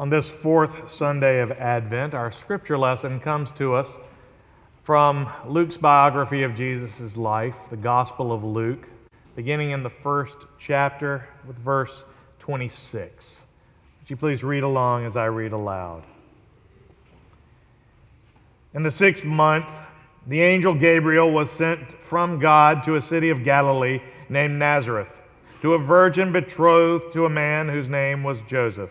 On this fourth Sunday of Advent, our scripture lesson comes to us from Luke's biography of Jesus' life, the Gospel of Luke, beginning in the first chapter with verse 26. Would you please read along as I read aloud? In the sixth month, the angel Gabriel was sent from God to a city of Galilee named Nazareth, to a virgin betrothed to a man whose name was Joseph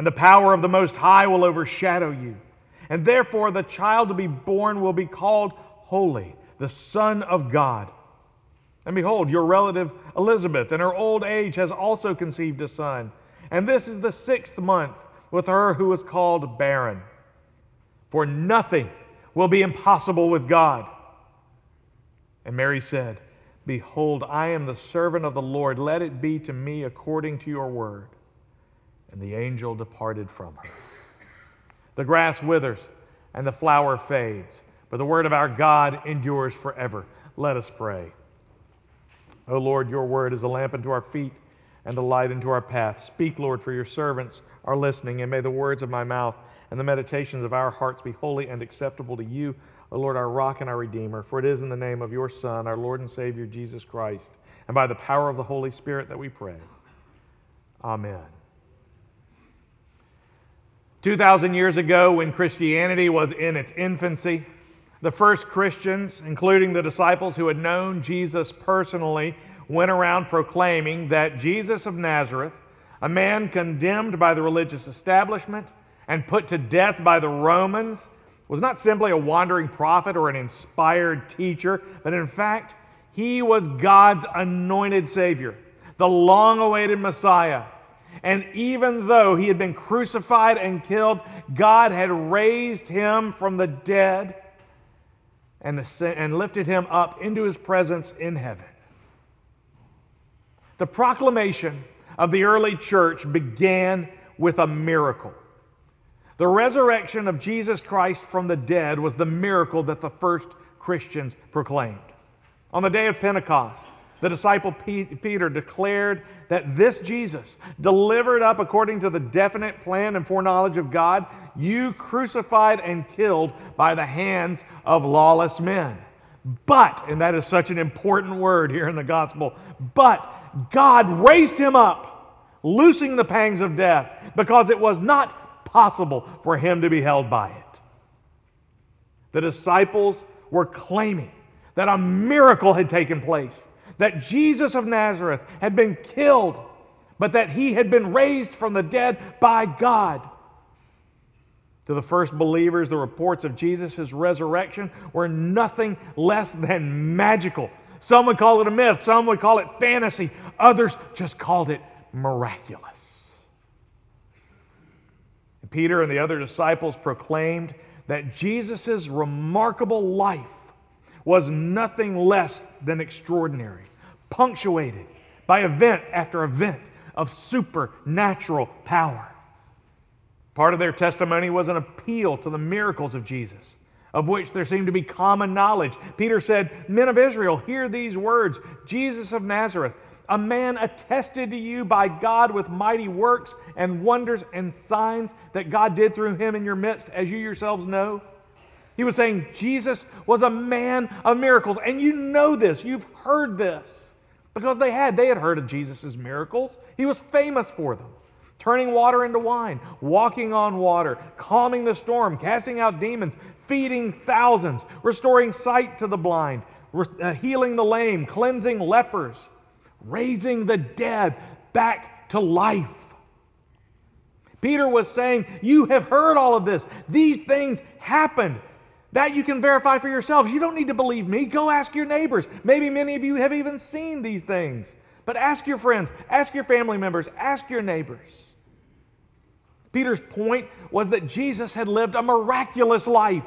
and the power of the Most High will overshadow you. And therefore, the child to be born will be called Holy, the Son of God. And behold, your relative Elizabeth, in her old age, has also conceived a son. And this is the sixth month with her who was called barren. For nothing will be impossible with God. And Mary said, Behold, I am the servant of the Lord. Let it be to me according to your word. And the angel departed from her. The grass withers and the flower fades, but the word of our God endures forever. Let us pray. O Lord, your word is a lamp unto our feet and a light unto our path. Speak, Lord, for your servants are listening, and may the words of my mouth and the meditations of our hearts be holy and acceptable to you, O Lord, our rock and our redeemer. For it is in the name of your Son, our Lord and Savior, Jesus Christ, and by the power of the Holy Spirit that we pray. Amen. 2,000 years ago, when Christianity was in its infancy, the first Christians, including the disciples who had known Jesus personally, went around proclaiming that Jesus of Nazareth, a man condemned by the religious establishment and put to death by the Romans, was not simply a wandering prophet or an inspired teacher, but in fact, he was God's anointed Savior, the long awaited Messiah and even though he had been crucified and killed, God had raised him from the dead and, and lifted him up into his presence in heaven. The proclamation of the early church began with a miracle. The resurrection of Jesus Christ from the dead was the miracle that the first Christians proclaimed. On the day of Pentecost, the disciple Peter declared that this Jesus, delivered up according to the definite plan and foreknowledge of God, you crucified and killed by the hands of lawless men. But, and that is such an important word here in the gospel, but God raised him up, loosing the pangs of death, because it was not possible for him to be held by it. The disciples were claiming that a miracle had taken place that Jesus of Nazareth had been killed, but that he had been raised from the dead by God. To the first believers, the reports of Jesus' resurrection were nothing less than magical. Some would call it a myth, some would call it fantasy, others just called it miraculous. Peter and the other disciples proclaimed that Jesus' remarkable life was nothing less than extraordinary punctuated by event after event of supernatural power. Part of their testimony was an appeal to the miracles of Jesus, of which there seemed to be common knowledge. Peter said, Men of Israel, hear these words Jesus of Nazareth, a man attested to you by God with mighty works and wonders and signs that God did through him in your midst, as you yourselves know. He was saying Jesus was a man of miracles, and you know this, you've heard this. Because they had. They had heard of Jesus' miracles. He was famous for them. turning water into wine, walking on water, calming the storm, casting out demons, feeding thousands, restoring sight to the blind, uh, healing the lame, cleansing lepers, raising the dead back to life. Peter was saying, You have heard all of this. These things happened. That you can verify for yourselves. You don't need to believe me. Go ask your neighbors. Maybe many of you have even seen these things. But ask your friends, ask your family members, ask your neighbors. Peter's point was that Jesus had lived a miraculous life.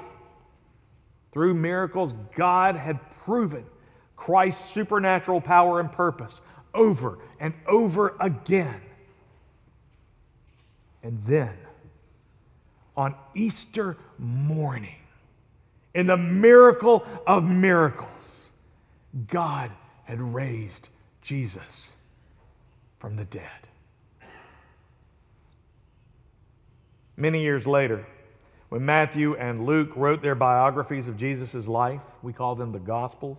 Through miracles, God had proven Christ's supernatural power and purpose over and over again. And then, on Easter morning, in the miracle of miracles, God had raised Jesus from the dead. Many years later, when Matthew and Luke wrote their biographies of Jesus' life, we call them the Gospels,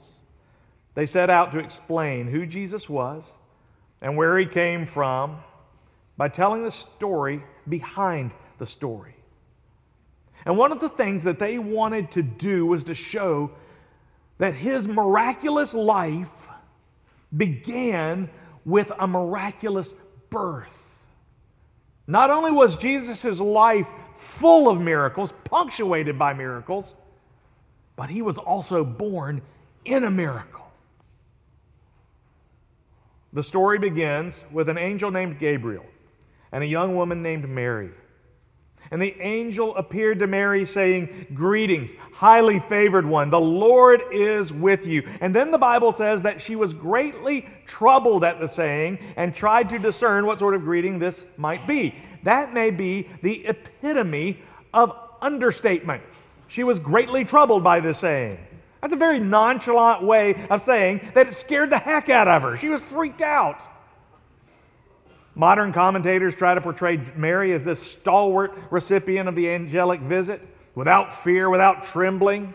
they set out to explain who Jesus was and where he came from by telling the story behind the story. And one of the things that they wanted to do was to show that his miraculous life began with a miraculous birth. Not only was Jesus' life full of miracles, punctuated by miracles, but he was also born in a miracle. The story begins with an angel named Gabriel and a young woman named Mary. And the angel appeared to Mary, saying, Greetings, highly favored one, the Lord is with you. And then the Bible says that she was greatly troubled at the saying and tried to discern what sort of greeting this might be. That may be the epitome of understatement. She was greatly troubled by this saying. That's a very nonchalant way of saying that it scared the heck out of her. She was freaked out. Modern commentators try to portray Mary as this stalwart recipient of the angelic visit, without fear, without trembling.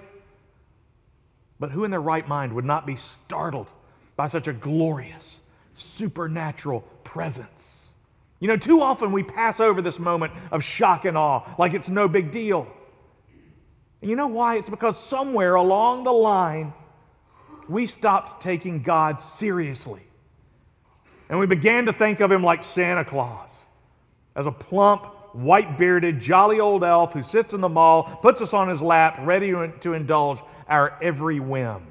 But who in their right mind would not be startled by such a glorious, supernatural presence? You know, too often we pass over this moment of shock and awe like it's no big deal. And you know why? It's because somewhere along the line, we stopped taking God seriously. And we began to think of him like Santa Claus, as a plump, white bearded, jolly old elf who sits in the mall, puts us on his lap, ready to indulge our every whim.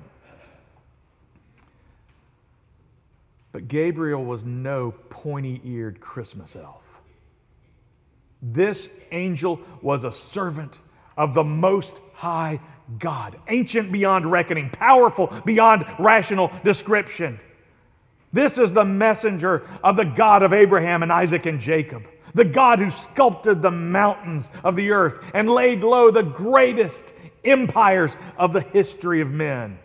But Gabriel was no pointy eared Christmas elf. This angel was a servant of the Most High God, ancient beyond reckoning, powerful beyond rational description. This is the messenger of the God of Abraham and Isaac and Jacob, the God who sculpted the mountains of the earth and laid low the greatest empires of the history of men.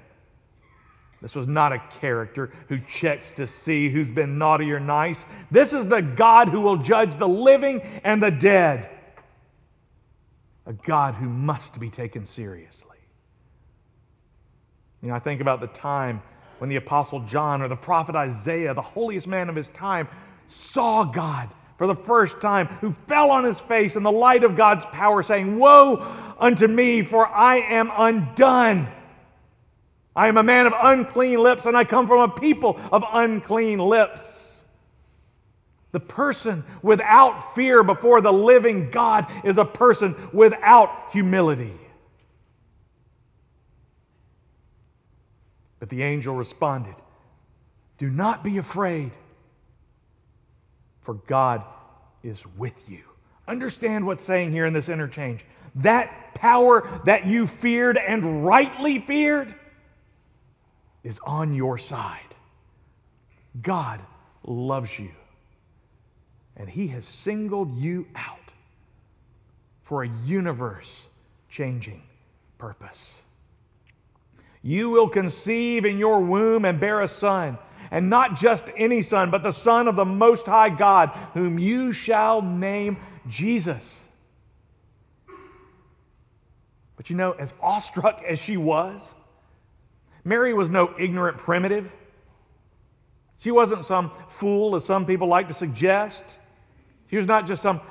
This was not a character who checks to see who's been naughty or nice. This is the God who will judge the living and the dead. A God who must be taken seriously. You know, I think about the time when the Apostle John or the prophet Isaiah, the holiest man of his time, saw God for the first time, who fell on his face in the light of God's power, saying, Woe unto me, for I am undone. I am a man of unclean lips, and I come from a people of unclean lips. The person without fear before the living God is a person without humility. But the angel responded, Do not be afraid, for God is with you. Understand what's saying here in this interchange. That power that you feared and rightly feared is on your side. God loves you, and He has singled you out for a universe changing purpose. You will conceive in your womb and bear a son, and not just any son, but the Son of the Most High God, whom you shall name Jesus. But you know, as awestruck as she was, Mary was no ignorant primitive. She wasn't some fool, as some people like to suggest. She was not just some,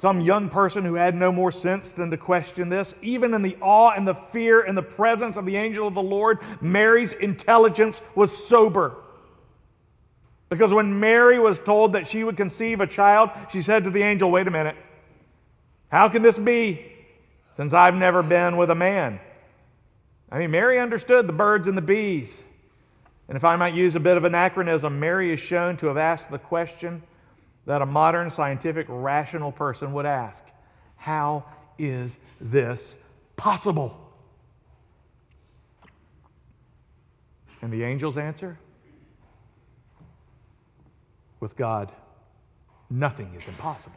some young person who had no more sense than to question this. Even in the awe and the fear and the presence of the angel of the Lord, Mary's intelligence was sober. Because when Mary was told that she would conceive a child, she said to the angel, Wait a minute. How can this be since I've never been with a man? I mean, Mary understood the birds and the bees. And if I might use a bit of anachronism, Mary is shown to have asked the question that a modern scientific rational person would ask How is this possible? And the angel's answer? With God, nothing is impossible.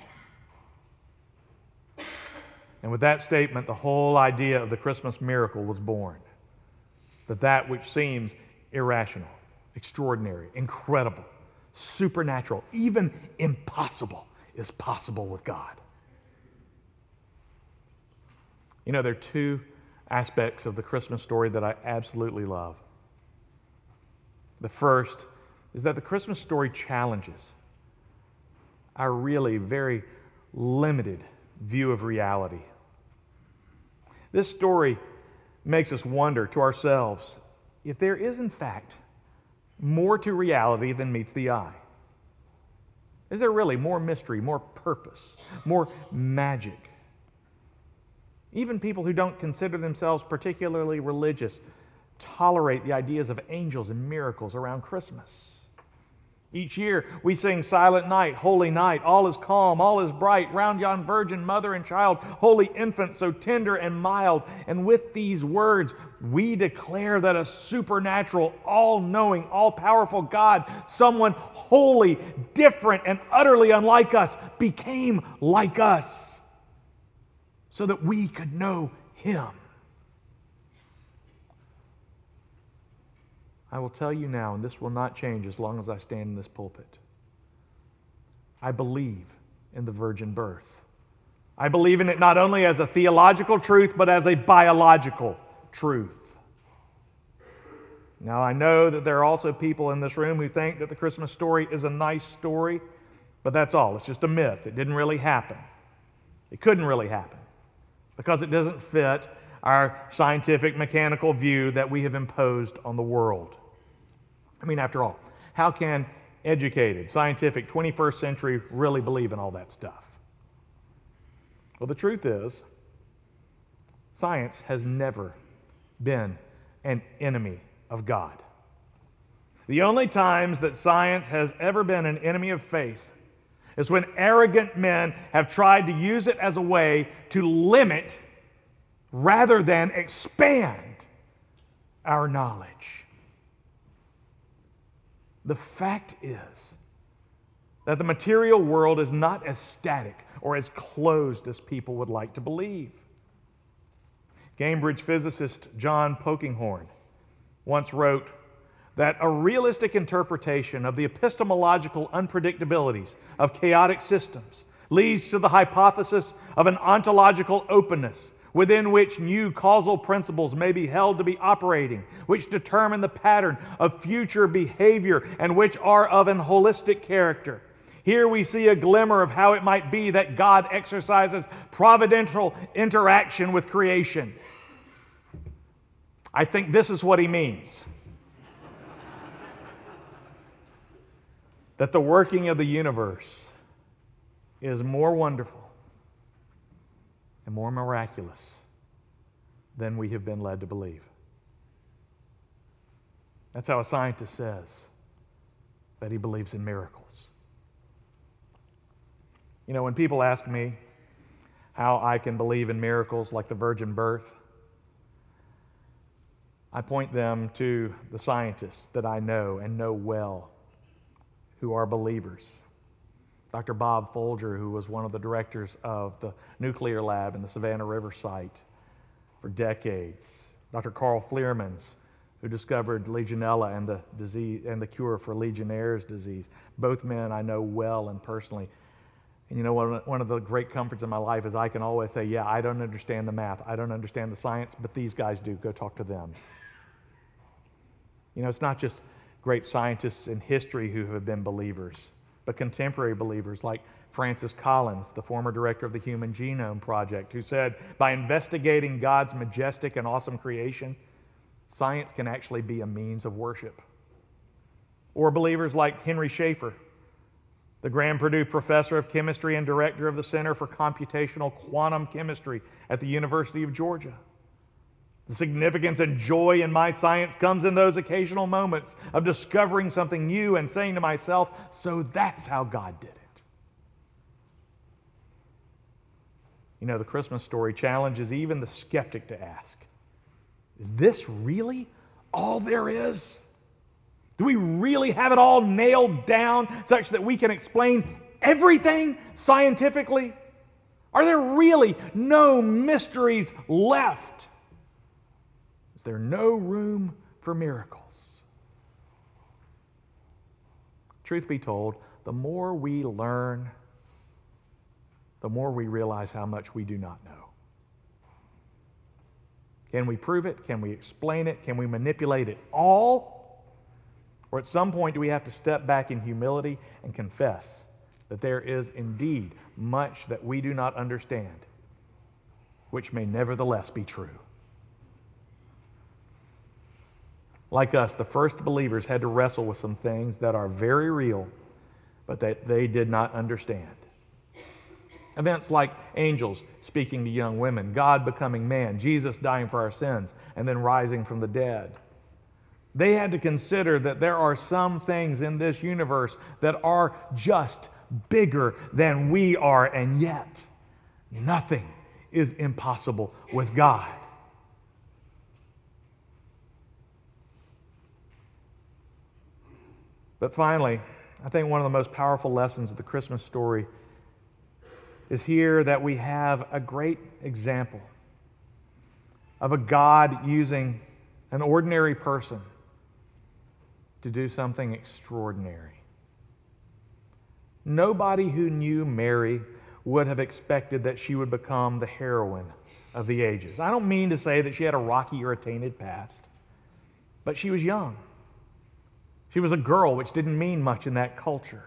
And with that statement, the whole idea of the Christmas miracle was born. That that which seems irrational, extraordinary, incredible, supernatural, even impossible is possible with God. You know, there are two aspects of the Christmas story that I absolutely love. The first is that the Christmas story challenges our really very limited view of reality. This story makes us wonder to ourselves if there is, in fact, more to reality than meets the eye. Is there really more mystery, more purpose, more magic? Even people who don't consider themselves particularly religious tolerate the ideas of angels and miracles around Christmas. Each year we sing Silent Night, Holy Night, all is calm, all is bright, round yon virgin, mother and child, holy infant, so tender and mild. And with these words, we declare that a supernatural, all knowing, all powerful God, someone holy, different, and utterly unlike us, became like us so that we could know Him. I will tell you now, and this will not change as long as I stand in this pulpit. I believe in the virgin birth. I believe in it not only as a theological truth, but as a biological truth. Now, I know that there are also people in this room who think that the Christmas story is a nice story, but that's all. It's just a myth. It didn't really happen. It couldn't really happen because it doesn't fit our scientific, mechanical view that we have imposed on the world. I mean, after all, how can educated, scientific, 21st century really believe in all that stuff? Well, the truth is, science has never been an enemy of God. The only times that science has ever been an enemy of faith is when arrogant men have tried to use it as a way to limit rather than expand our knowledge. The fact is that the material world is not as static or as closed as people would like to believe. Cambridge physicist John Polkinghorne once wrote that a realistic interpretation of the epistemological unpredictabilities of chaotic systems leads to the hypothesis of an ontological openness within which new causal principles may be held to be operating, which determine the pattern of future behavior and which are of an holistic character. Here we see a glimmer of how it might be that God exercises providential interaction with creation. I think this is what he means that the working of the universe is more wonderful and more miraculous than we have been led to believe. That's how a scientist says that he believes in miracles. You know, when people ask me how I can believe in miracles like the virgin birth, I point them to the scientists that I know and know well who are believers. Dr. Bob Folger, who was one of the directors of the nuclear lab in the Savannah River site for decades. Dr. Carl Fliermans, who discovered Legionella and the, disease, and the cure for Legionnaire's disease. Both men I know well and personally. And you know, one, one of the great comforts in my life is I can always say, Yeah, I don't understand the math, I don't understand the science, but these guys do. Go talk to them. You know, it's not just great scientists in history who have been believers but contemporary believers like Francis Collins, the former director of the Human Genome Project, who said, by investigating God's majestic and awesome creation, science can actually be a means of worship. Or believers like Henry Schaefer, the Graham Perdue professor of chemistry and director of the Center for Computational Quantum Chemistry at the University of Georgia. The significance and joy in my science comes in those occasional moments of discovering something new and saying to myself, so that's how God did it. You know, the Christmas story challenges even the skeptic to ask Is this really all there is? Do we really have it all nailed down such that we can explain everything scientifically? Are there really no mysteries left? Is there no room for miracles? Truth be told, the more we learn, the more we realize how much we do not know. Can we prove it? Can we explain it? Can we manipulate it all? Or at some point, do we have to step back in humility and confess that there is indeed much that we do not understand, which may nevertheless be true? Like us, the first believers had to wrestle with some things that are very real, but that they did not understand. Events like angels speaking to young women, God becoming man, Jesus dying for our sins, and then rising from the dead. They had to consider that there are some things in this universe that are just bigger than we are, and yet nothing is impossible with God. But finally, I think one of the most powerful lessons of the Christmas story is here that we have a great example of a God using an ordinary person to do something extraordinary. Nobody who knew Mary would have expected that she would become the heroine of the ages. I don't mean to say that she had a rocky or a tainted past, but she was young. She was a girl, which didn't mean much in that culture.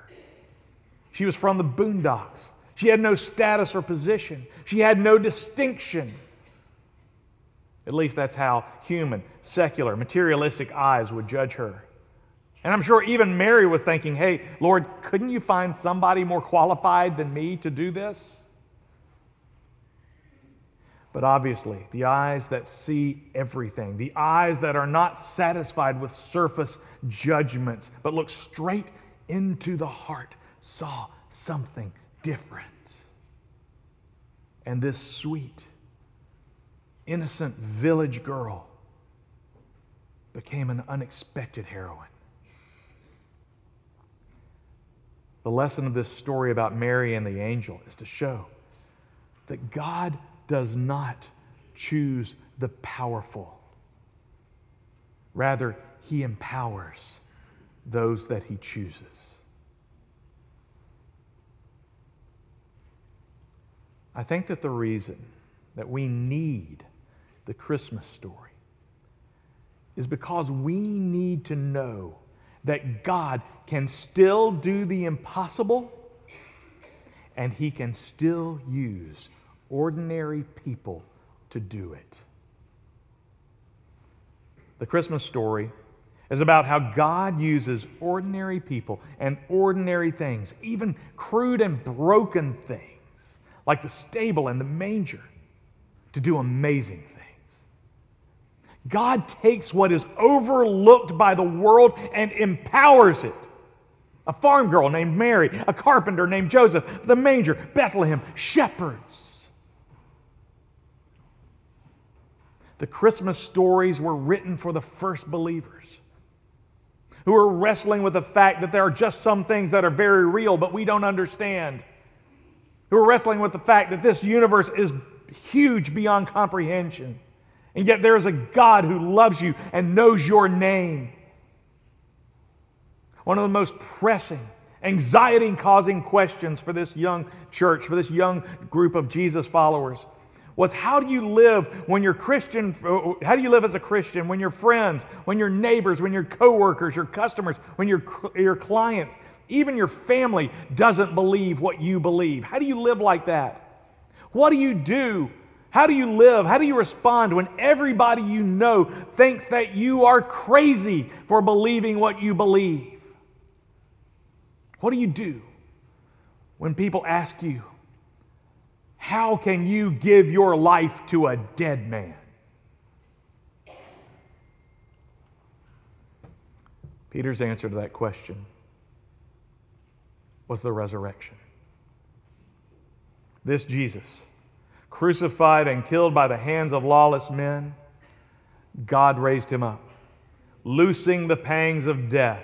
She was from the boondocks. She had no status or position. She had no distinction. At least that's how human, secular, materialistic eyes would judge her. And I'm sure even Mary was thinking, hey, Lord, couldn't you find somebody more qualified than me to do this? But obviously, the eyes that see everything, the eyes that are not satisfied with surface judgments, but look straight into the heart, saw something different. And this sweet, innocent village girl became an unexpected heroine. The lesson of this story about Mary and the angel is to show that God does not choose the powerful. Rather, he empowers those that he chooses. I think that the reason that we need the Christmas story is because we need to know that God can still do the impossible and he can still use ordinary people to do it. The Christmas story is about how God uses ordinary people and ordinary things, even crude and broken things, like the stable and the manger, to do amazing things. God takes what is overlooked by the world and empowers it. A farm girl named Mary, a carpenter named Joseph, the manger, Bethlehem, shepherds. The Christmas stories were written for the first believers who are wrestling with the fact that there are just some things that are very real, but we don't understand. Who are wrestling with the fact that this universe is huge beyond comprehension. And yet there is a God who loves you and knows your name. One of the most pressing, anxiety causing questions for this young church, for this young group of Jesus followers, was how do you live when you're Christian? Uh, how do you live as a Christian when your friends, when your neighbors, when your coworkers, your customers, when your, your clients Even your family doesn't believe what you believe. How do you live like that? What do you do? How do you live? How do you respond when everybody you know thinks that you are crazy for believing what you believe? What do you do when people ask you, How can you give your life to a dead man? Peter's answer to that question was the resurrection. This Jesus, crucified and killed by the hands of lawless men, God raised him up, loosing the pangs of death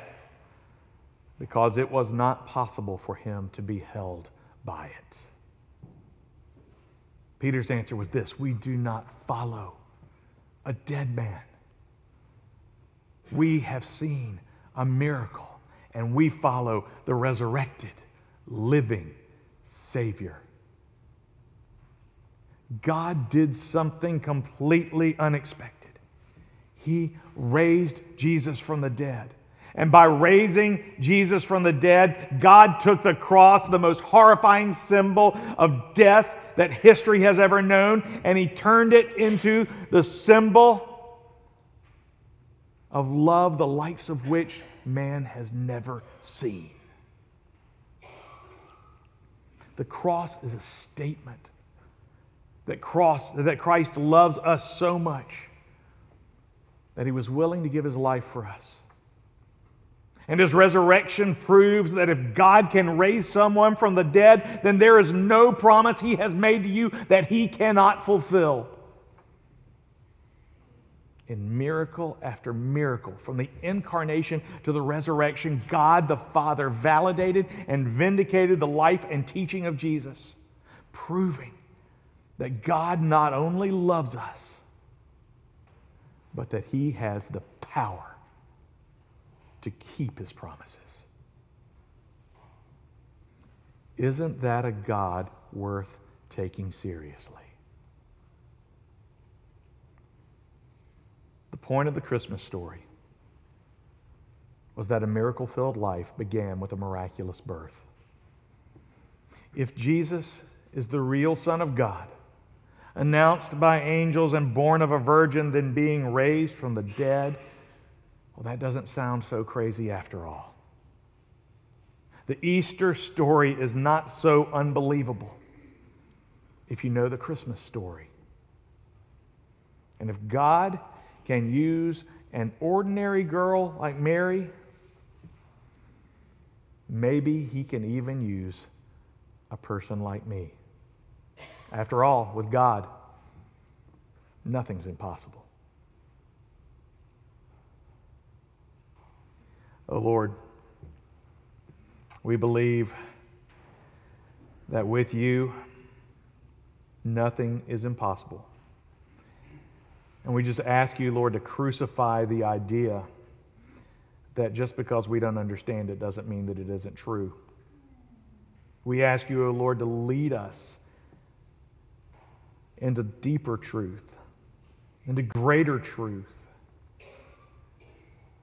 because it was not possible for him to be held by it. Peter's answer was this We do not follow a dead man. We have seen a miracle, and we follow the resurrected, living Savior. God did something completely unexpected. He raised Jesus from the dead. And by raising Jesus from the dead, God took the cross, the most horrifying symbol of death that history has ever known, and He turned it into the symbol of love, the likes of which man has never seen. The cross is a statement that, cross, that Christ loves us so much that he was willing to give his life for us. And his resurrection proves that if God can raise someone from the dead, then there is no promise he has made to you that he cannot fulfill. In miracle after miracle, from the incarnation to the resurrection, God the Father validated and vindicated the life and teaching of Jesus, proving that God not only loves us, but that he has the power to keep his promises. Isn't that a God worth taking seriously? The point of the Christmas story was that a miracle filled life began with a miraculous birth. If Jesus is the real Son of God, announced by angels and born of a virgin, then being raised from the dead, well, that doesn't sound so crazy after all. The Easter story is not so unbelievable if you know the Christmas story. And if God can use an ordinary girl like Mary, maybe He can even use a person like me. After all, with God, nothing's impossible. Oh Lord, we believe that with you, nothing is impossible. And we just ask you, Lord, to crucify the idea that just because we don't understand it doesn't mean that it isn't true. We ask you, O oh Lord, to lead us into deeper truth, into greater truth.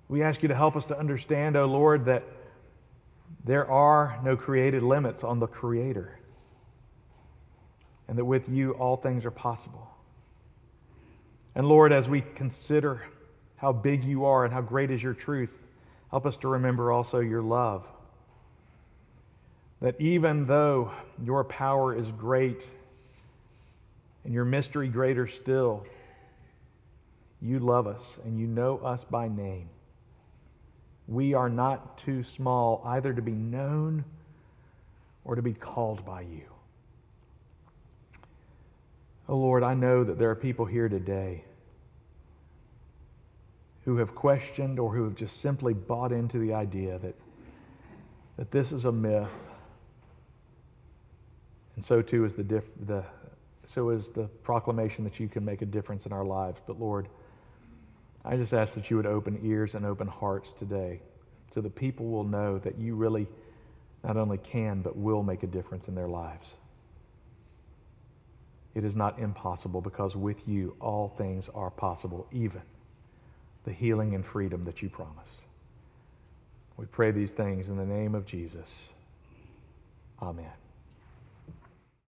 We ask you to help us to understand, O oh Lord, that there are no created limits on the Creator, and that with you all things are possible. And Lord, as we consider how big you are and how great is your truth, help us to remember also your love. That even though your power is great and your mystery greater still. You love us and you know us by name. We are not too small either to be known or to be called by you. Oh Lord, I know that there are people here today who have questioned or who have just simply bought into the idea that, that this is a myth. And so too is the, diff- the, so is the proclamation that you can make a difference in our lives. But Lord, I just ask that you would open ears and open hearts today so that people will know that you really not only can, but will make a difference in their lives. It is not impossible because with you all things are possible, even the healing and freedom that you promised. We pray these things in the name of Jesus. Amen.